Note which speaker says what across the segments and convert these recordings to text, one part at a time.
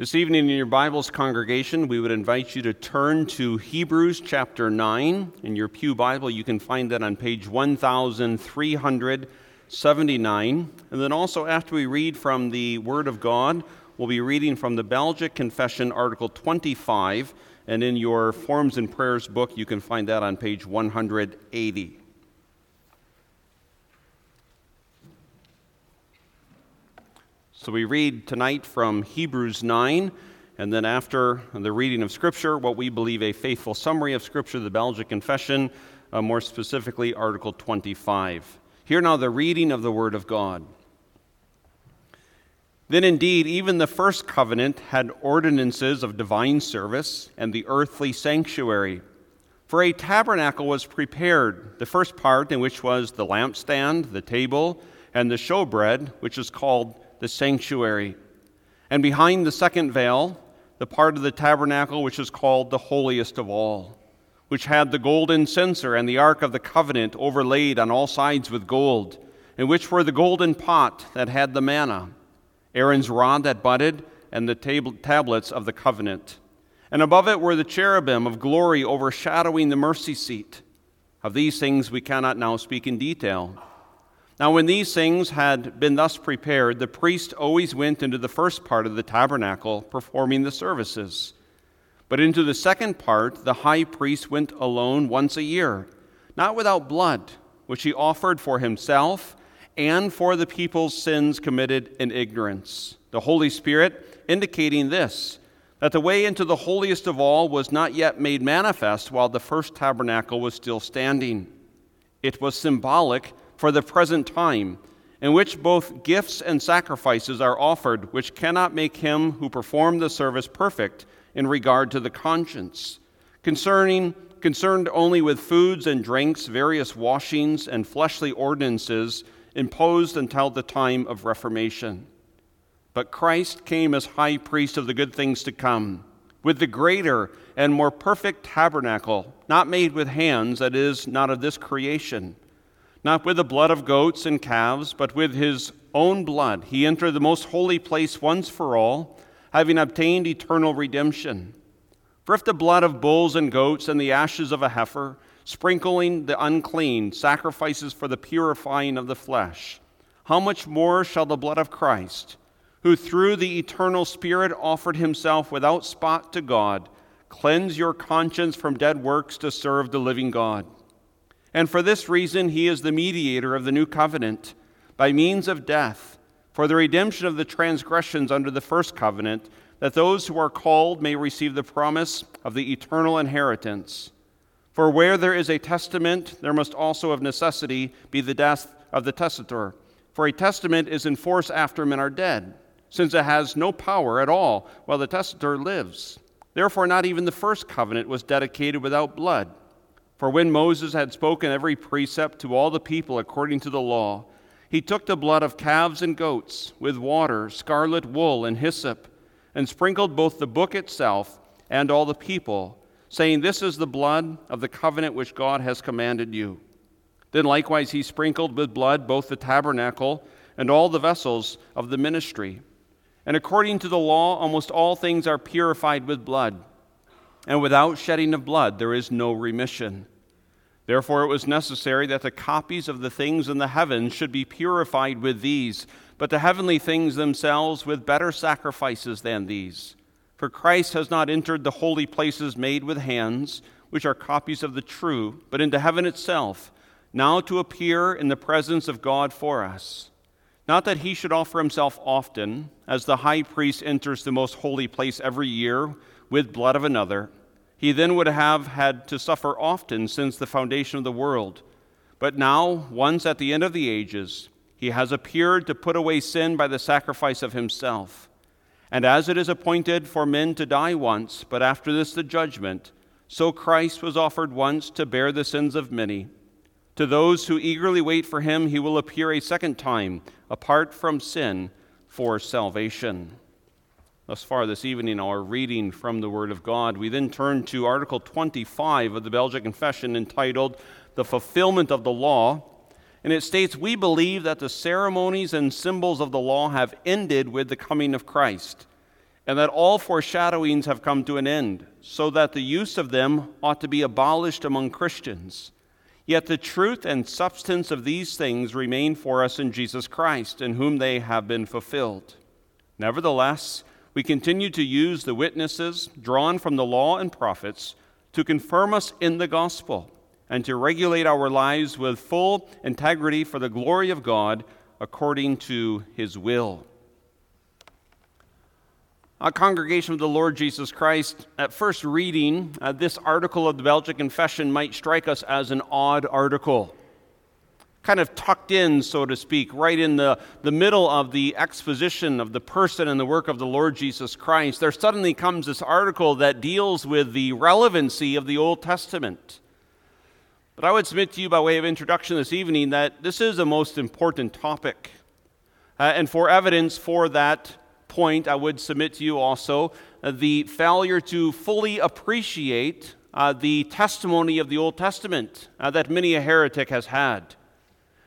Speaker 1: This evening in your Bibles congregation, we would invite you to turn to Hebrews chapter 9. In your Pew Bible, you can find that on page 1379. And then also, after we read from the Word of God, we'll be reading from the Belgic Confession, Article 25. And in your Forms and Prayers book, you can find that on page 180. So we read tonight from Hebrews 9, and then after the reading of Scripture, what we believe a faithful summary of Scripture, the Belgic Confession, uh, more specifically, Article 25. Hear now the reading of the Word of God. Then indeed, even the first covenant had ordinances of divine service and the earthly sanctuary. For a tabernacle was prepared, the first part in which was the lampstand, the table, and the showbread, which is called the sanctuary. And behind the second veil, the part of the tabernacle which is called the holiest of all, which had the golden censer and the ark of the covenant overlaid on all sides with gold, in which were the golden pot that had the manna, Aaron's rod that budded, and the tablets of the covenant. And above it were the cherubim of glory overshadowing the mercy seat. Of these things we cannot now speak in detail. Now, when these things had been thus prepared, the priest always went into the first part of the tabernacle, performing the services. But into the second part, the high priest went alone once a year, not without blood, which he offered for himself and for the people's sins committed in ignorance. The Holy Spirit indicating this that the way into the holiest of all was not yet made manifest while the first tabernacle was still standing. It was symbolic for the present time, in which both gifts and sacrifices are offered, which cannot make him who performed the service perfect in regard to the conscience, concerning concerned only with foods and drinks, various washings, and fleshly ordinances imposed until the time of Reformation. But Christ came as high priest of the good things to come, with the greater and more perfect tabernacle, not made with hands, that is, not of this creation not with the blood of goats and calves, but with his own blood, he entered the most holy place once for all, having obtained eternal redemption. For if the blood of bulls and goats and the ashes of a heifer, sprinkling the unclean, sacrifices for the purifying of the flesh, how much more shall the blood of Christ, who through the eternal Spirit offered himself without spot to God, cleanse your conscience from dead works to serve the living God? And for this reason, he is the mediator of the new covenant by means of death for the redemption of the transgressions under the first covenant, that those who are called may receive the promise of the eternal inheritance. For where there is a testament, there must also of necessity be the death of the testator. For a testament is in force after men are dead, since it has no power at all while the testator lives. Therefore, not even the first covenant was dedicated without blood. For when Moses had spoken every precept to all the people according to the law, he took the blood of calves and goats with water, scarlet wool, and hyssop, and sprinkled both the book itself and all the people, saying, This is the blood of the covenant which God has commanded you. Then likewise he sprinkled with blood both the tabernacle and all the vessels of the ministry. And according to the law, almost all things are purified with blood, and without shedding of blood there is no remission. Therefore, it was necessary that the copies of the things in the heavens should be purified with these, but the heavenly things themselves with better sacrifices than these. For Christ has not entered the holy places made with hands, which are copies of the true, but into heaven itself, now to appear in the presence of God for us. Not that he should offer himself often, as the high priest enters the most holy place every year with blood of another he then would have had to suffer often since the foundation of the world. But now, once at the end of the ages, he has appeared to put away sin by the sacrifice of himself. And as it is appointed for men to die once, but after this the judgment, so Christ was offered once to bear the sins of many. To those who eagerly wait for him, he will appear a second time, apart from sin, for salvation. Thus far this evening, our reading from the Word of God. We then turn to Article 25 of the Belgian Confession entitled The Fulfillment of the Law. And it states, We believe that the ceremonies and symbols of the law have ended with the coming of Christ, and that all foreshadowings have come to an end, so that the use of them ought to be abolished among Christians. Yet the truth and substance of these things remain for us in Jesus Christ, in whom they have been fulfilled. Nevertheless, we continue to use the witnesses drawn from the law and prophets to confirm us in the gospel and to regulate our lives with full integrity for the glory of God according to his will. A congregation of the Lord Jesus Christ, at first reading, uh, this article of the Belgic Confession might strike us as an odd article kind of tucked in, so to speak, right in the, the middle of the exposition of the person and the work of the Lord Jesus Christ, there suddenly comes this article that deals with the relevancy of the Old Testament. But I would submit to you, by way of introduction this evening, that this is a most important topic. Uh, and for evidence for that point, I would submit to you also uh, the failure to fully appreciate uh, the testimony of the Old Testament uh, that many a heretic has had.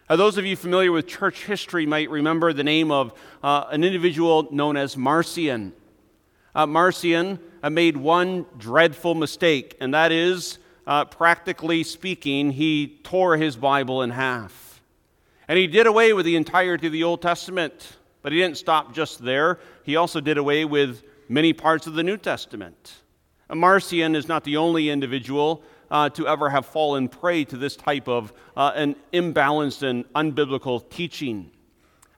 Speaker 1: Uh, those of you familiar with church history might remember the name of uh, an individual known as Marcion. Uh, Marcion uh, made one dreadful mistake, and that is, uh, practically speaking, he tore his Bible in half. And he did away with the entirety of the Old Testament, but he didn't stop just there. He also did away with many parts of the New Testament. Marcion is not the only individual uh, to ever have fallen prey to this type of uh, an imbalanced and unbiblical teaching.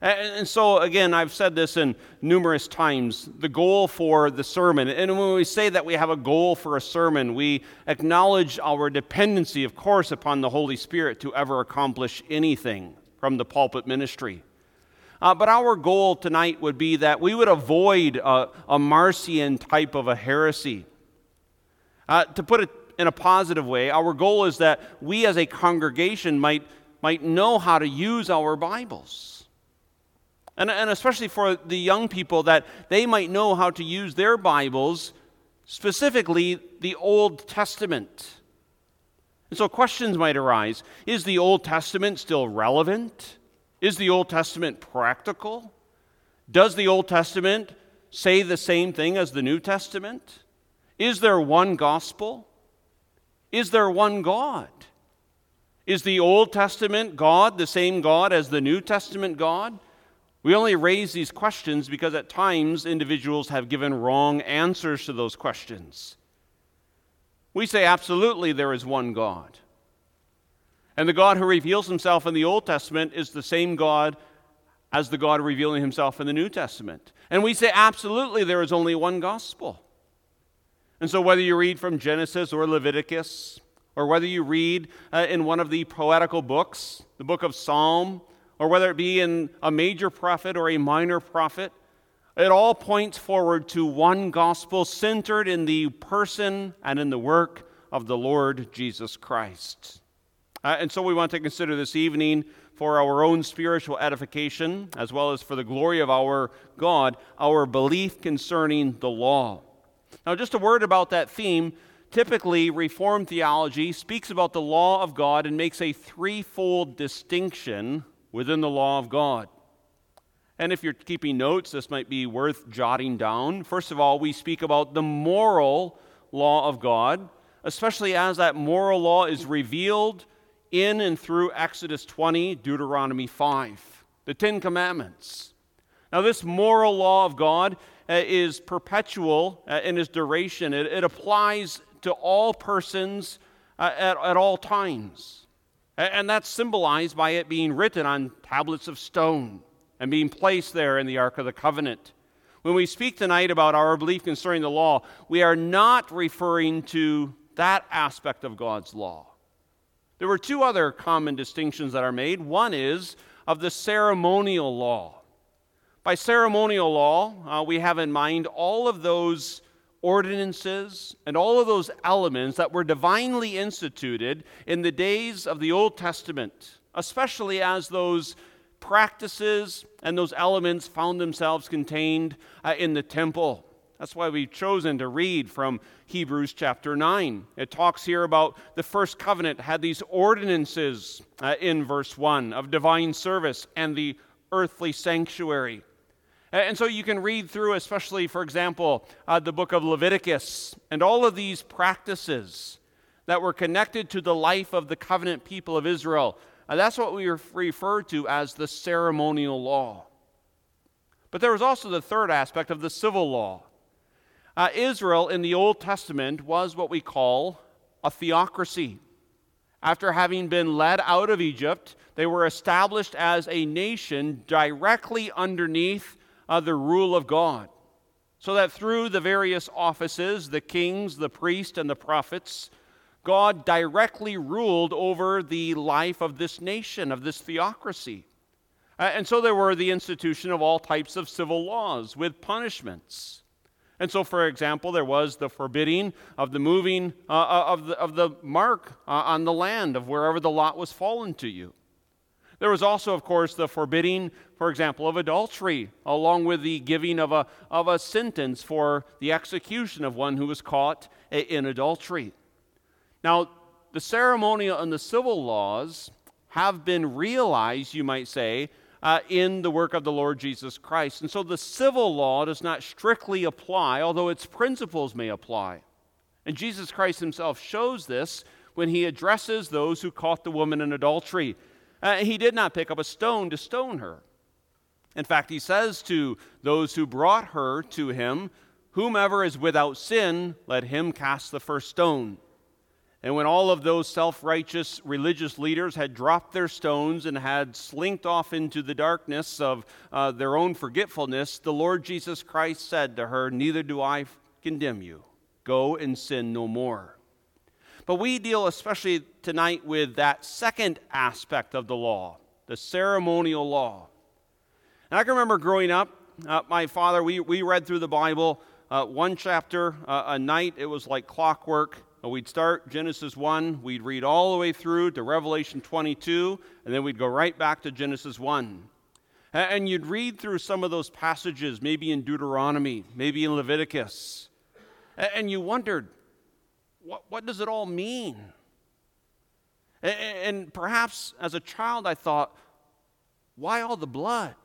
Speaker 1: And, so, again, I've said this in numerous times the goal for the sermon, and when we say that we have a goal for a sermon, we acknowledge our dependency, of course, upon the Holy Spirit to ever accomplish anything from the pulpit ministry. Uh, but our goal tonight would be that we would avoid a, a Marcion type of a heresy. Uh, to put it in a positive way. Our goal is that we as a congregation might, might know how to use our Bibles. And, and especially for the young people, that they might know how to use their Bibles, specifically the Old Testament. And so questions might arise Is the Old Testament still relevant? Is the Old Testament practical? Does the Old Testament say the same thing as the New Testament? Is there one gospel? Is there one God? Is the Old Testament God the same God as the New Testament God? We only raise these questions because at times individuals have given wrong answers to those questions. We say absolutely there is one God. And the God who reveals himself in the Old Testament is the same God as the God revealing himself in the New Testament. And we say absolutely there is only one gospel. And so, whether you read from Genesis or Leviticus, or whether you read uh, in one of the poetical books, the book of Psalm, or whether it be in a major prophet or a minor prophet, it all points forward to one gospel centered in the person and in the work of the Lord Jesus Christ. Uh, and so we want to consider this evening for our own spiritual edification, as well as for the glory of our God, our belief concerning the law. Now, just a word about that theme. Typically, Reformed theology speaks about the law of God and makes a threefold distinction within the law of God. And if you're keeping notes, this might be worth jotting down. First of all, we speak about the moral law of God, especially as that moral law is revealed in and through Exodus 20, Deuteronomy 5, the Ten Commandments. Now, this moral law of God is perpetual uh, in its duration, it, it applies to all persons uh, at, at all times. And that's symbolized by it being written on tablets of stone and being placed there in the Ark of the Covenant. When we speak tonight about our belief concerning the law, we are not referring to that aspect of God's law. There were two other common distinctions that are made. One is of the ceremonial law. By ceremonial law, uh, we have in mind all of those ordinances and all of those elements that were divinely instituted in the days of the Old Testament, especially as those practices and those elements found themselves contained uh, in the temple. That's why we've chosen to read from Hebrews chapter 9. It talks here about the first covenant had these ordinances uh, in verse 1 of divine service and the earthly sanctuary. And so you can read through, especially, for example, uh, the book of Leviticus and all of these practices that were connected to the life of the covenant people of Israel. Uh, that's what we refer to as the ceremonial law. But there was also the third aspect of the civil law. Uh, Israel in the Old Testament was what we call a theocracy. After having been led out of Egypt, they were established as a nation directly underneath uh, the rule of God. So that through the various offices, the kings, the priests, and the prophets, God directly ruled over the life of this nation, of this theocracy. Uh, and so there were the institution of all types of civil laws with punishments. And so, for example, there was the forbidding of the moving uh, uh of, the, of the mark uh, on the land of wherever the lot was fallen to you. There was also, of course, the forbidding, for example, of adultery, along with the giving of a, of a sentence for the execution of one who was caught in adultery. Now, the ceremonial and the civil laws have been realized, you might say, uh, in the work of the Lord Jesus Christ. And so the civil law does not strictly apply, although its principles may apply. And Jesus Christ himself shows this when he addresses those who caught the woman in adultery. Uh, he did not pick up a stone to stone her. In fact, he says to those who brought her to him, Whomever is without sin, let him cast the first stone. And when all of those self righteous religious leaders had dropped their stones and had slinked off into the darkness of uh, their own forgetfulness, the Lord Jesus Christ said to her, Neither do I condemn you. Go and sin no more. But we deal especially tonight with that second aspect of the law, the ceremonial law. And I can remember growing up, uh, my father, we, we read through the Bible uh, one chapter uh, a night. It was like clockwork. Uh, we'd start Genesis 1, we'd read all the way through to Revelation 22, and then we'd go right back to Genesis 1. And you'd read through some of those passages, maybe in Deuteronomy, maybe in Leviticus, and you wondered, what, what does it all mean? And, and perhaps as a child, I thought, why all the blood?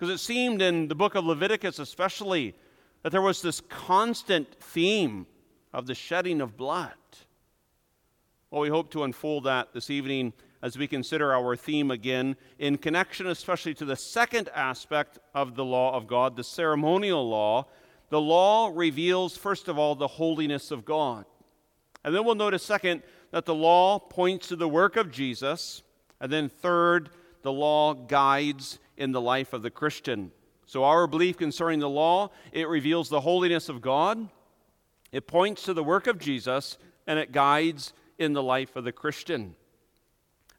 Speaker 1: Because it seemed in the book of Leviticus, especially, that there was this constant theme of the shedding of blood. Well, we hope to unfold that this evening as we consider our theme again in connection, especially to the second aspect of the law of God, the ceremonial law, the law reveals, first of all, the holiness of God. And then we'll notice, second, that the law points to the work of Jesus. And then, third, the law guides in the life of the Christian. So, our belief concerning the law, it reveals the holiness of God, it points to the work of Jesus, and it guides in the life of the Christian.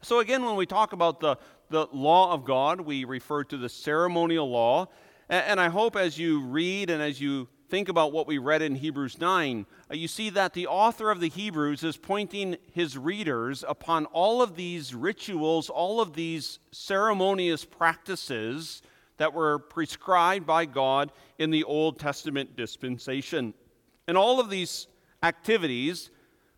Speaker 1: So, again, when we talk about the, the law of God, we refer to the ceremonial law. And I hope as you read and as you think about what we read in Hebrews 9, uh, you see that the author of the Hebrews is pointing his readers upon all of these rituals, all of these ceremonious practices that were prescribed by God in the Old Testament dispensation. And all of these activities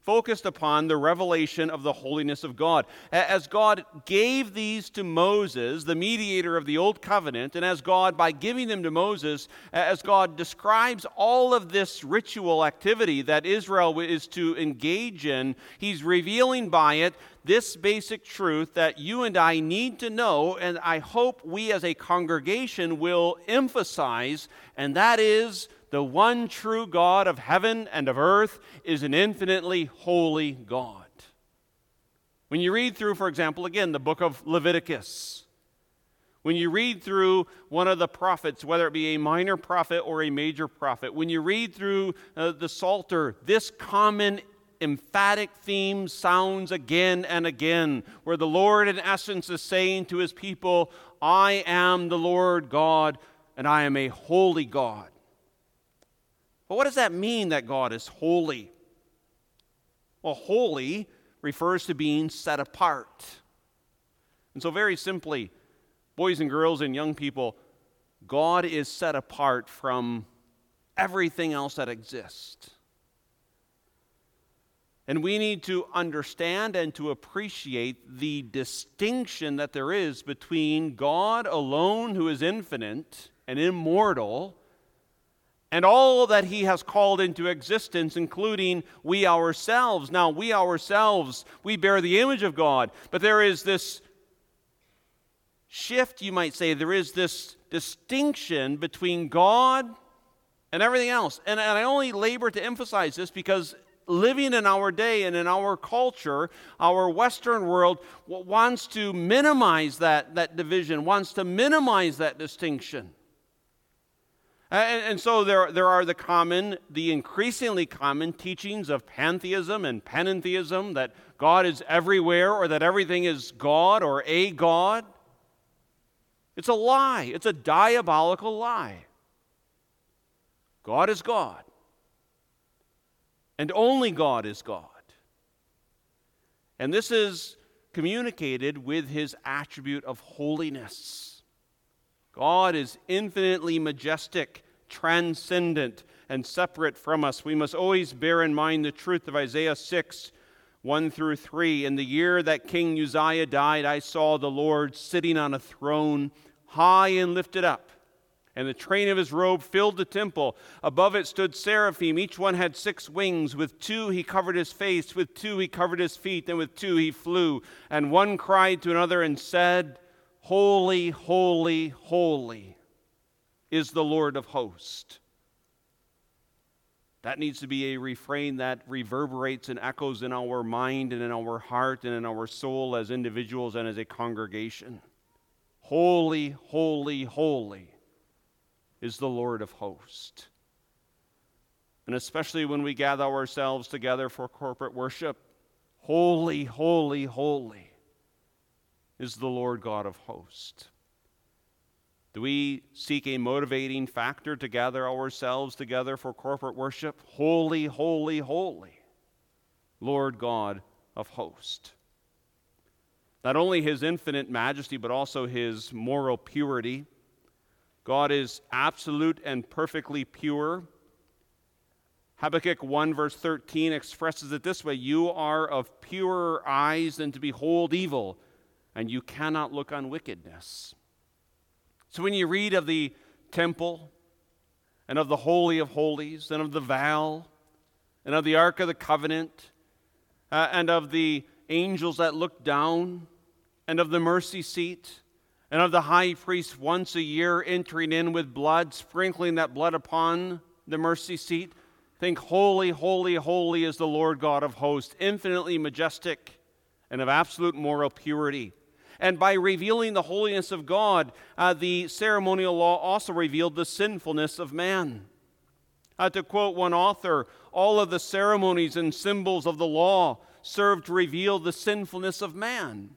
Speaker 1: focused upon the revelation of the holiness of God. As God gave these to Moses, the mediator of the Old Covenant, and as God, by giving them to Moses, as God describes all of this ritual activity that Israel is to engage in, He's revealing by it this basic truth that you and I need to know, and I hope we as a congregation will emphasize, and that is the one true God of heaven and of earth is an infinitely holy God. When you read through, for example, again, the book of Leviticus, when you read through one of the prophets, whether it be a minor prophet or a major prophet, when you read through uh, the Psalter, this common emphatic theme sounds again and again, where the Lord, in essence, is saying to his people, I am the Lord God, and I am a holy God. But what does that mean that God is holy? Well, holy refers to being set apart. And so, very simply, boys and girls and young people, God is set apart from everything else that exists. And we need to understand and to appreciate the distinction that there is between God alone, who is infinite, and immortal, and all that he has called into existence, including we ourselves. Now, we ourselves, we bear the image of God, but there is this shift, you might say. There is this distinction between God and everything else. And, and I only labor to emphasize this because living in our day and in our culture, our Western world wants to minimize that, that division, wants to minimize that distinction. And, and, so there, there are the common, the increasingly common teachings of pantheism and panentheism that God is everywhere or that everything is God or a God. It's a lie, it's a diabolical lie. God is God, and only God is God. And this is communicated with his attribute of holiness. God is infinitely majestic, transcendent, and separate from us. We must always bear in mind the truth of Isaiah 6 1 through 3. In the year that King Uzziah died, I saw the Lord sitting on a throne, high and lifted up, and the train of his robe filled the temple. Above it stood seraphim. Each one had six wings. With two he covered his face, with two he covered his feet, and with two he flew. And one cried to another and said, Holy, holy, holy is the Lord of hosts. That needs to be a refrain that reverberates and echoes in our mind and in our heart and in our soul as individuals and as a congregation. Holy, holy, holy is the Lord of hosts. And especially when we gather ourselves together for corporate worship, holy, holy, holy is the Lord God of hosts. Do we seek a motivating factor to gather ourselves together for corporate worship? Holy, holy, holy, Lord God of hosts. Not only his infinite majesty, but also his moral purity. God is absolute and perfectly pure. Habakkuk 1, verse 13 expresses it this way You are of purer eyes than to behold evil and you cannot look on wickedness. So when you read of the temple and of the Holy of Holies and of the veil and of the Ark of the Covenant uh, and of the angels that look down and of the mercy seat and of the high priest once a year entering in with blood, sprinkling that blood upon the mercy seat, think, Holy, holy, holy is the Lord God of hosts, infinitely majestic and of absolute moral purity. And by revealing the holiness of God, uh, the ceremonial law also revealed the sinfulness of man. Uh, to quote one author, all of the ceremonies and symbols of the law serve to reveal the sinfulness of man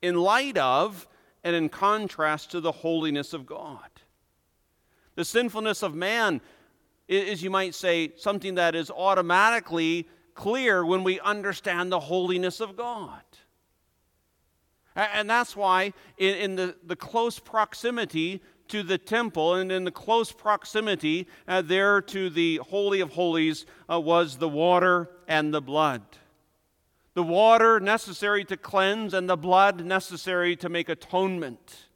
Speaker 1: in light of and in contrast to the holiness of God. The sinfulness of man is, you might say, something that is automatically clear when we understand the holiness of God. And that's why, in, in the, the close proximity to the temple and in the close proximity uh, there to the Holy of Holies uh, was the water and the blood. The water necessary to cleanse and the blood necessary to make atonement.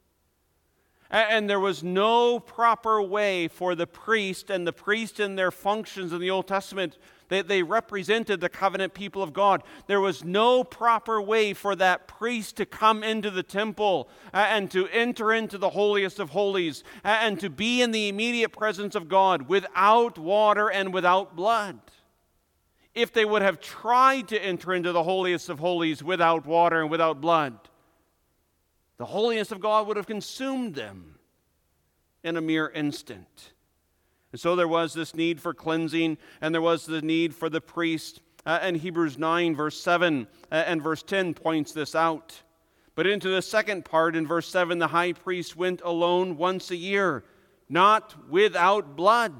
Speaker 1: And there was no proper way for the priest and the priest in their functions in the Old Testament they, they represented the covenant people of God. There was no proper way for that priest to come into the temple and to enter into the holiest of holies and to be in the immediate presence of God without water and without blood. If they would have tried to enter into the holiest of holies without water and without blood, the holiness of God would have consumed them in a mere instant. And so there was this need for cleansing, and there was the need for the priest. Uh, and Hebrews 9, verse 7 uh, and verse 10 points this out. But into the second part, in verse 7, the high priest went alone once a year, not without blood.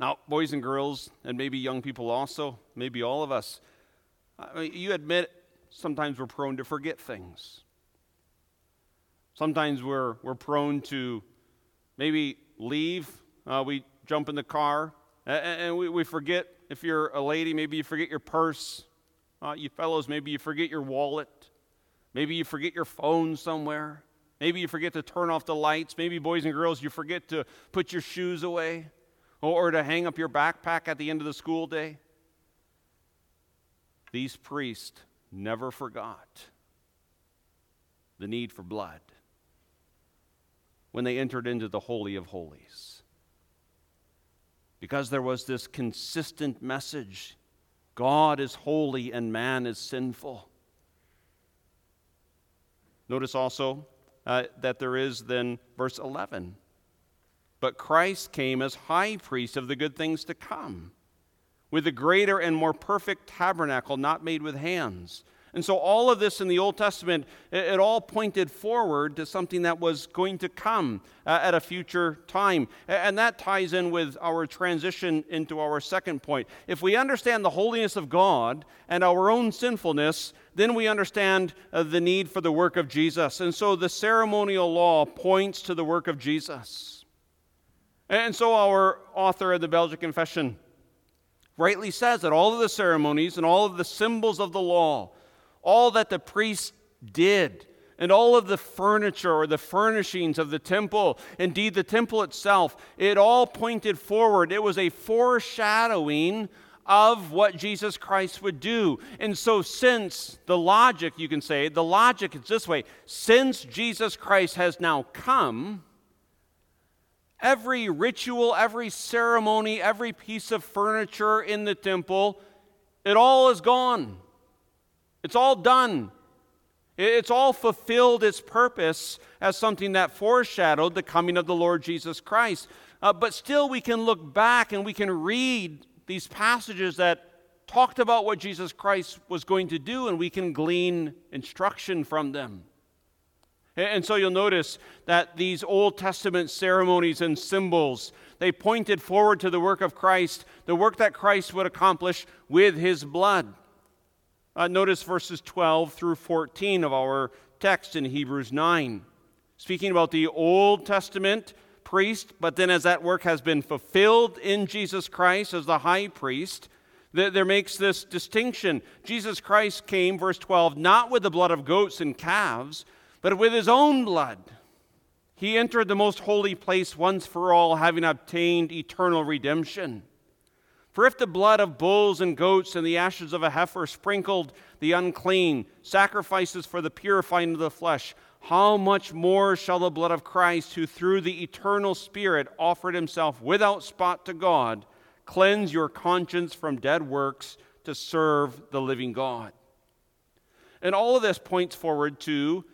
Speaker 1: Now, boys and girls, and maybe young people also, maybe all of us, mean, you admit sometimes we're prone to forget things. Sometimes we're, we're prone to maybe leave, uh, we jump in the car, and, and we, we, forget if you're a lady, maybe you forget your purse. Uh, you fellows, maybe you forget your wallet. Maybe you forget your phone somewhere. Maybe you forget to turn off the lights. Maybe, boys and girls, you forget to put your shoes away or, or to hang up your backpack at the end of the school day. These priests never forgot the need for blood when they entered into the Holy of Holies. Because there was this consistent message God is holy and man is sinful. Notice also uh, that there is then verse 11. But Christ came as high priest of the good things to come, with a greater and more perfect tabernacle not made with hands and so, all of this in the Old Testament, it, all pointed forward to something that was going to come uh, at a future time. And that ties in with our transition into our second point. If we understand the holiness of God and our own sinfulness, then we understand uh, the need for the work of Jesus. And so, the ceremonial law points to the work of Jesus. And so, our author of the Belgic Confession rightly says that all of the ceremonies and all of the symbols of the law, all that the priests did and all of the furniture or the furnishings of the temple, indeed the temple itself, it all pointed forward. It was a foreshadowing of what Jesus Christ would do. And so, since the logic, you can say, the logic is this way since Jesus Christ has now come, every ritual, every ceremony, every piece of furniture in the temple, it all is gone. It's all done. It's all fulfilled its purpose as something that foreshadowed the coming of the Lord Jesus Christ. Uh, but still, we can look back and we can read these passages that talked about what Jesus Christ was going to do, and we can glean instruction from them. And so you'll notice that these Old Testament ceremonies and symbols, they pointed forward to the work of Christ, the work that Christ would accomplish with his blood. Uh, notice verses 12 through 14 of our text in Hebrews 9. Speaking about the Old Testament priest, but then as that work has been fulfilled in Jesus Christ as the high priest, there makes this distinction. Jesus Christ came, verse 12, not with the blood of goats and calves, but with his own blood. He entered the most holy place once for all, having obtained eternal redemption. For if the blood of bulls and goats and the ashes of a heifer sprinkled the unclean, sacrifices for the purifying of the flesh, how much more shall the blood of Christ, who through the eternal Spirit offered himself without spot to God, cleanse your conscience from dead works to serve the living God? And all of this points forward to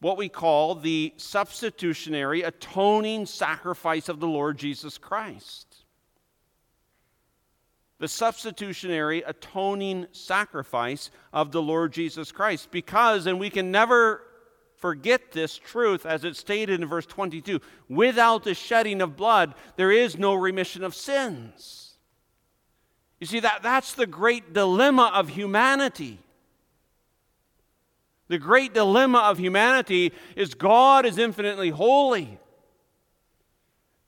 Speaker 1: what we call the substitutionary atoning sacrifice of the Lord Jesus Christ the substitutionary atoning sacrifice of the Lord Jesus Christ. Because, and we can never forget this truth as it's stated in verse 22 without the shedding of blood, there is no remission of sins. You see, that, that's the great dilemma of humanity. The great dilemma of humanity is God is infinitely holy,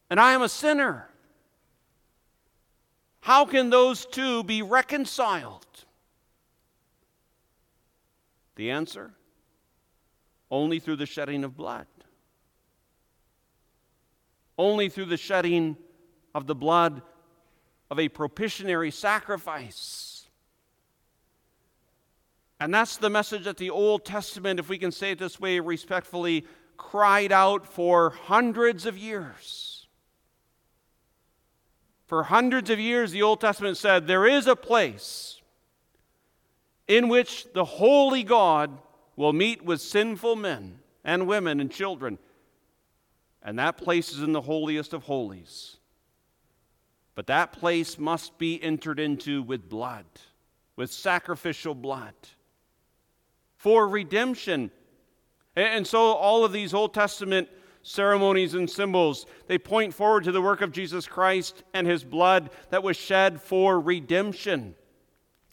Speaker 1: and I am a sinner. How can those two be reconciled? The answer only through the shedding of blood. Only through the shedding of the blood of a propitiatory sacrifice. And that's the message that the Old Testament, if we can say it this way respectfully, cried out for hundreds of years. For hundreds of years, the Old Testament said there is a place in which the holy God will meet with sinful men and women and children. And that place is in the holiest of holies. But that place must be entered into with blood, with sacrificial blood, for redemption. And so all of these Old Testament ceremonies and symbols. They point forward to the work of Jesus Christ and his blood that was shed for redemption.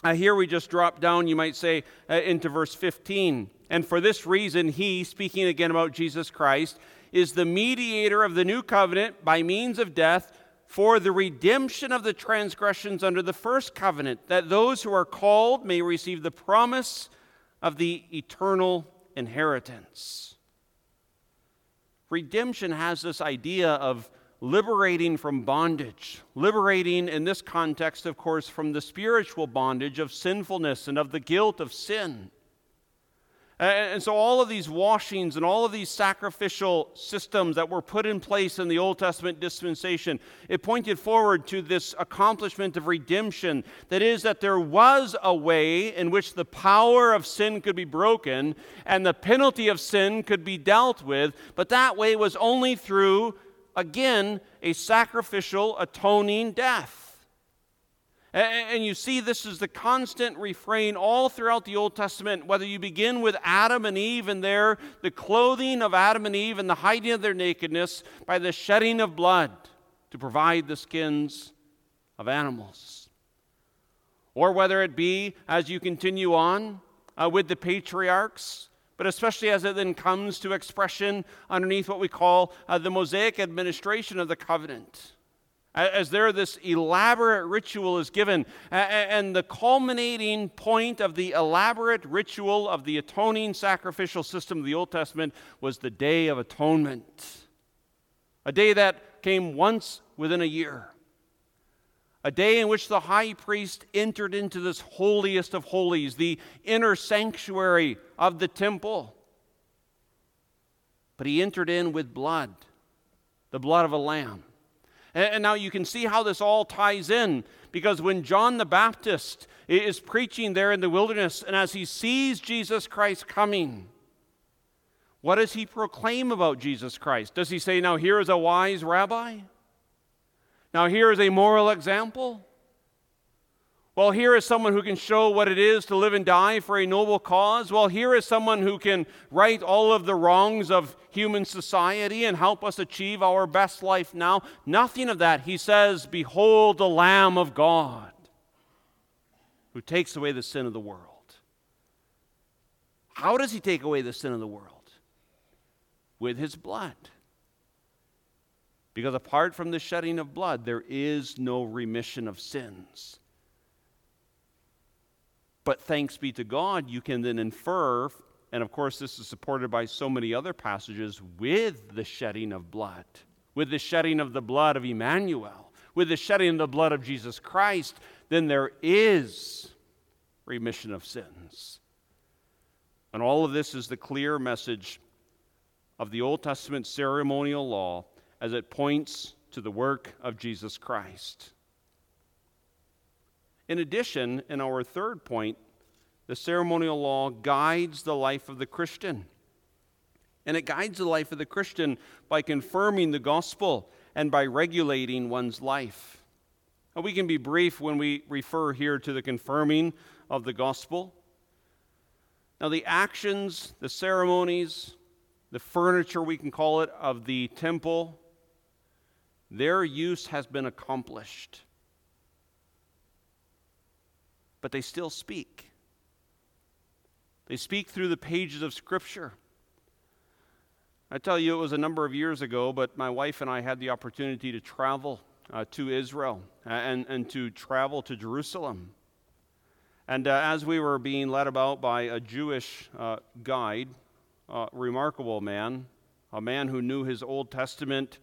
Speaker 1: Uh, here we just drop down, you might say, uh, into verse 15. And for this reason, he, speaking again about Jesus Christ, is the mediator of the new covenant by means of death for the redemption of the transgressions under the first covenant, that those who are called may receive the promise of the eternal inheritance. redemption has this idea of liberating from bondage. Liberating, in this context, of course, from the spiritual bondage of sinfulness and of the guilt of sin. And so, all of these washings and all of these sacrificial systems that were put in place in the Old Testament dispensation, it pointed forward to this accomplishment of redemption. That is, that there was a way in which the power of sin could be broken and the penalty of sin could be dealt with, but that way was only through again, a sacrificial, atoning death. And you see, this is the constant refrain all throughout the Old Testament, whether you begin with Adam and Eve and their, the clothing of Adam and Eve and the hiding of their nakedness by the shedding of blood to provide the skins of animals. Or whether it be, as you continue on uh, with the patriarchs, but especially as it then comes to expression underneath what we call uh, the Mosaic administration of the covenant. As there, this elaborate ritual is given, and the culminating point of the elaborate ritual of the atoning sacrificial system of the Old Testament was the Day of Atonement, a day that came once within a year a day in which the high priest entered into this holiest of holies, the inner sanctuary of the temple. But he entered in with blood, the blood of a lamb. And, now you can see how this all ties in because when John the Baptist is preaching there in the wilderness, and as he sees Jesus Christ coming, what does he proclaim about Jesus Christ? Does he say, Now here is a wise rabbi? Now, here is a moral example. Well, here is someone who can show what it is to live and die for a noble cause. Well, here is someone who can right all of the wrongs of human society and help us achieve our best life now. Nothing of that. He says, Behold the Lamb of God who takes away the sin of the world. How does he take away the sin of the world? With his blood. Because apart from the shedding of blood, there is no remission of sins. But thanks be to God, you can then infer, and of course, this is supported by so many other passages, with the shedding of blood, with the shedding of the blood of Emmanuel, with the shedding of the blood of Jesus Christ, then there is remission of sins. And all of this is the clear message of the Old Testament ceremonial law as it points to the work of Jesus Christ. In addition, in our third point, the ceremonial law guides the life of the Christian. And it guides the life of the Christian by confirming the gospel and by regulating one's life. Now, we can be brief when we refer here to the confirming of the gospel. Now, the actions, the ceremonies, the furniture, we can call it, of the temple their use has been accomplished. But they still speak. They speak through the pages of Scripture. I tell you, it was a number of years ago, but my wife and I had the opportunity to travel uh, to Israel and, and to travel to Jerusalem. And uh, as we were being led about by a Jewish uh, guide, a remarkable man, a man who knew his Old Testament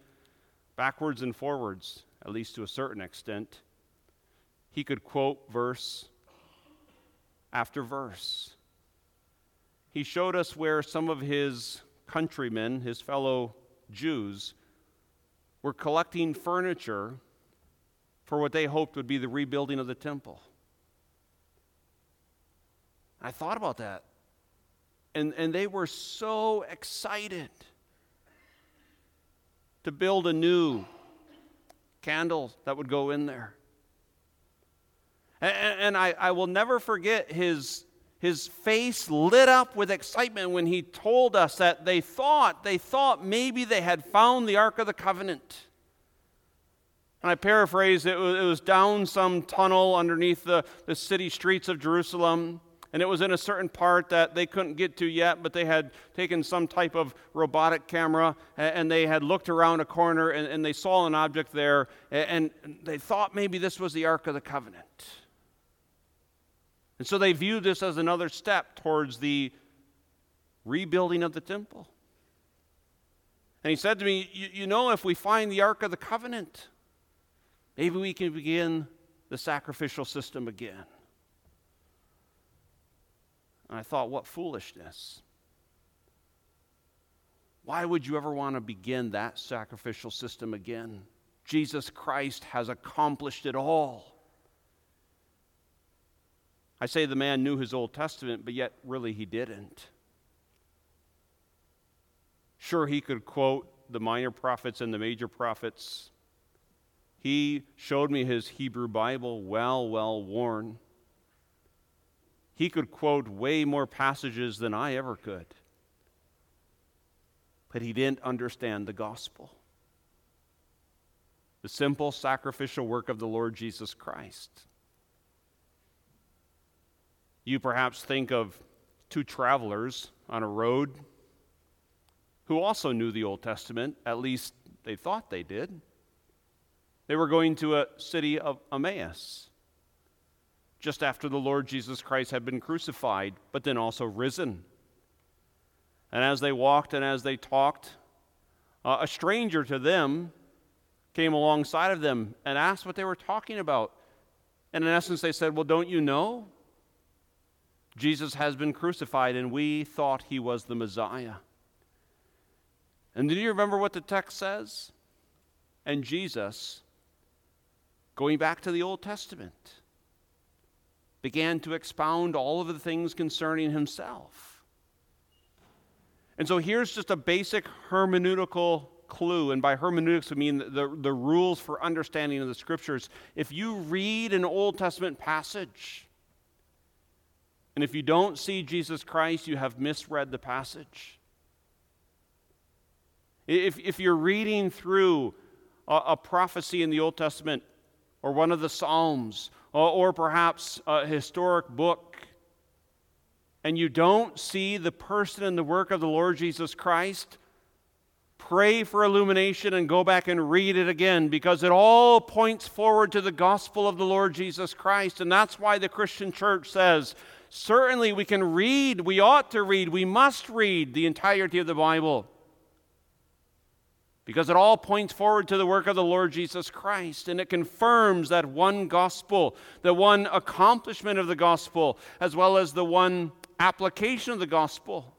Speaker 1: backwards and forwards, at least to a certain extent. He could quote verse after verse. He showed us where some of his countrymen, his fellow Jews, were collecting furniture for what they hoped would be the rebuilding of the temple. I thought about that. And, and they were so excited to build a new candle that would go in there. And, I, I will never forget his, his face lit up with excitement when he told us that they thought, they thought maybe they had found the Ark of the Covenant. And I paraphrase, it was, it was down some tunnel underneath the, the city streets of Jerusalem and it was in a certain part that they couldn't get to yet, but they had taken some type of robotic camera and they had looked around a corner and, and they saw an object there and they thought maybe this was the Ark of the Covenant. And so they viewed this as another step towards the rebuilding of the temple. And he said to me, You know, if we find the Ark of the Covenant, maybe we can begin the sacrificial system again. And I thought, What foolishness. Why would you ever want to begin that sacrificial system again? Jesus Christ has accomplished it all. I say the man knew his Old Testament, but yet really he didn't. Sure, he could quote the minor prophets and the major prophets. He showed me his Hebrew Bible, well, well worn. He could quote way more passages than I ever could. But he didn't understand the gospel the simple sacrificial work of the Lord Jesus Christ. You perhaps think of two travelers on a road who also knew the Old Testament, at least they thought they did. They were going to a city of Emmaus just after the Lord Jesus Christ had been crucified, but then also risen. And as they walked and as they talked, uh, a stranger to them came alongside of them and asked what they were talking about. And in essence, they said, Well, don't you know? Jesus has been crucified, and we thought he was the Messiah. And do you remember what the text says? And Jesus, going back to the Old Testament, began to expound all of the things concerning himself. And so here's just a basic hermeneutical clue. And by hermeneutics, we mean the, the, rules for understanding of the scriptures. If you read an Old Testament passage, and if you don't see Jesus Christ, you have misread the passage. If, if you're reading through a, a prophecy in the Old Testament or one of the Psalms or, or perhaps a historic book, and you don't see the person and the work of the Lord Jesus Christ, pray for illumination and go back and read it again because it all points forward to the gospel of the Lord Jesus Christ. And that's why the Christian church says, certainly we can read, we ought to read, we must read the entirety of the Bible because it all points forward to the work of the Lord Jesus Christ and it confirms that one gospel, the one accomplishment of the gospel, as well as the one application of the gospel.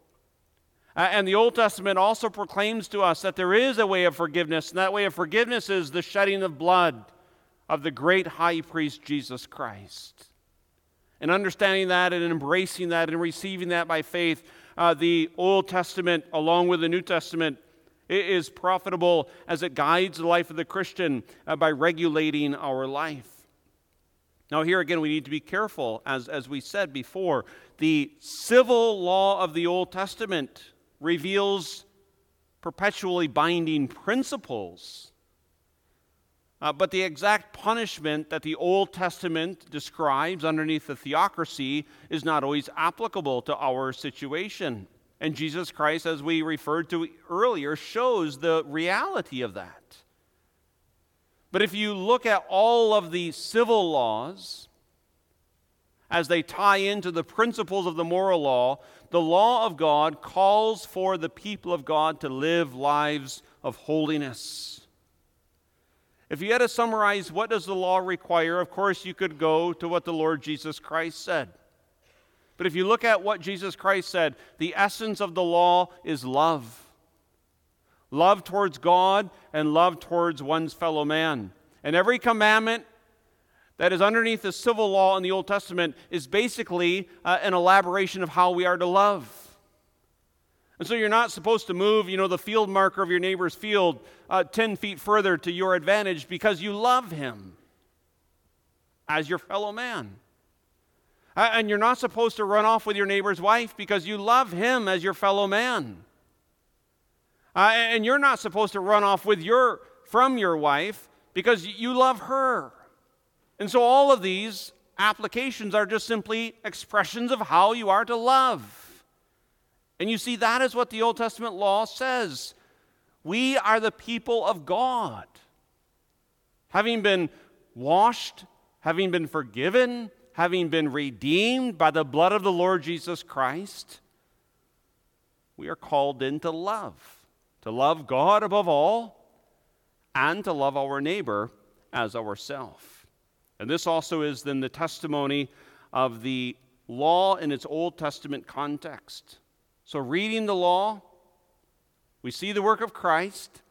Speaker 1: and the Old Testament also proclaims to us that there is a way of forgiveness, and that way of forgiveness is the shedding of blood of the great high priest Jesus Christ. And understanding that and embracing that and receiving that by faith, uh, the Old Testament, along with the New Testament, is profitable as it guides the life of the Christian uh, by regulating our life. Now, here again, we need to be careful. As, as we said before, the civil law of the Old Testament reveals perpetually binding principles. Uh, but the exact punishment that the Old Testament describes underneath the theocracy is not always applicable to our situation. And Jesus Christ, as we referred to earlier, shows the reality of that. But if you look at all of the civil laws as they tie into the principles of the moral law, the law of God calls for the people of God to live lives of holiness. If you had to summarize what does the law require, of course you could go to what the Lord Jesus Christ said. But if you look at what Jesus Christ said, the essence of the law is love love towards God and love towards one's fellow man. And every commandment that is underneath the civil law in the Old Testament is basically uh, an elaboration of how we are to love. And so you're not supposed to move, you know, the field marker of your neighbor's field uh, 10 feet further to your advantage because you love him as your fellow man. And you're not supposed to run off with your neighbor's wife because you love him as your fellow man. Uh, and you're not supposed to run off with your, from your wife because you love her. And so all of these applications are just simply expressions of how you are to love. And you see, that is what the Old Testament law says. We are the people of God. Having been washed, having been forgiven, having been redeemed by the blood of the Lord Jesus Christ, we are called into love, to love God above all and to love our neighbor as ourself. And this also is then the testimony of the law in its Old Testament context. So, reading the law, we see the work of Christ,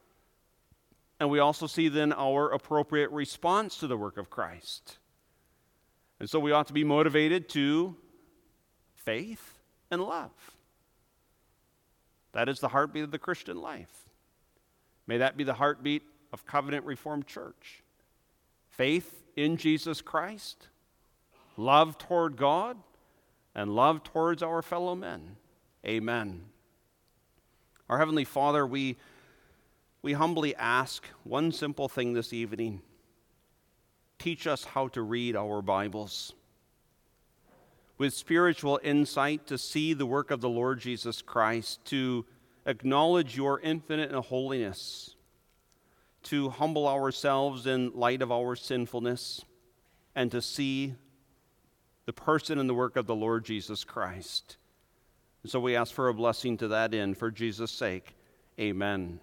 Speaker 1: and we also see then our appropriate response to the work of Christ. And so we ought to be motivated to faith and love. That is the heartbeat of the Christian life. May that be the heartbeat of Covenant Reformed Church. Faith in Jesus Christ, love toward God, and love towards our fellow men. Amen. Our Heavenly Father, we, we humbly ask one simple thing this evening teach us how to read our Bibles. With spiritual insight to see the work of the Lord Jesus Christ, to acknowledge your infinite holiness, to humble ourselves in light of our sinfulness, and to see the person and the work of the Lord Jesus Christ. So we ask for a blessing to that end for Jesus' sake. Amen.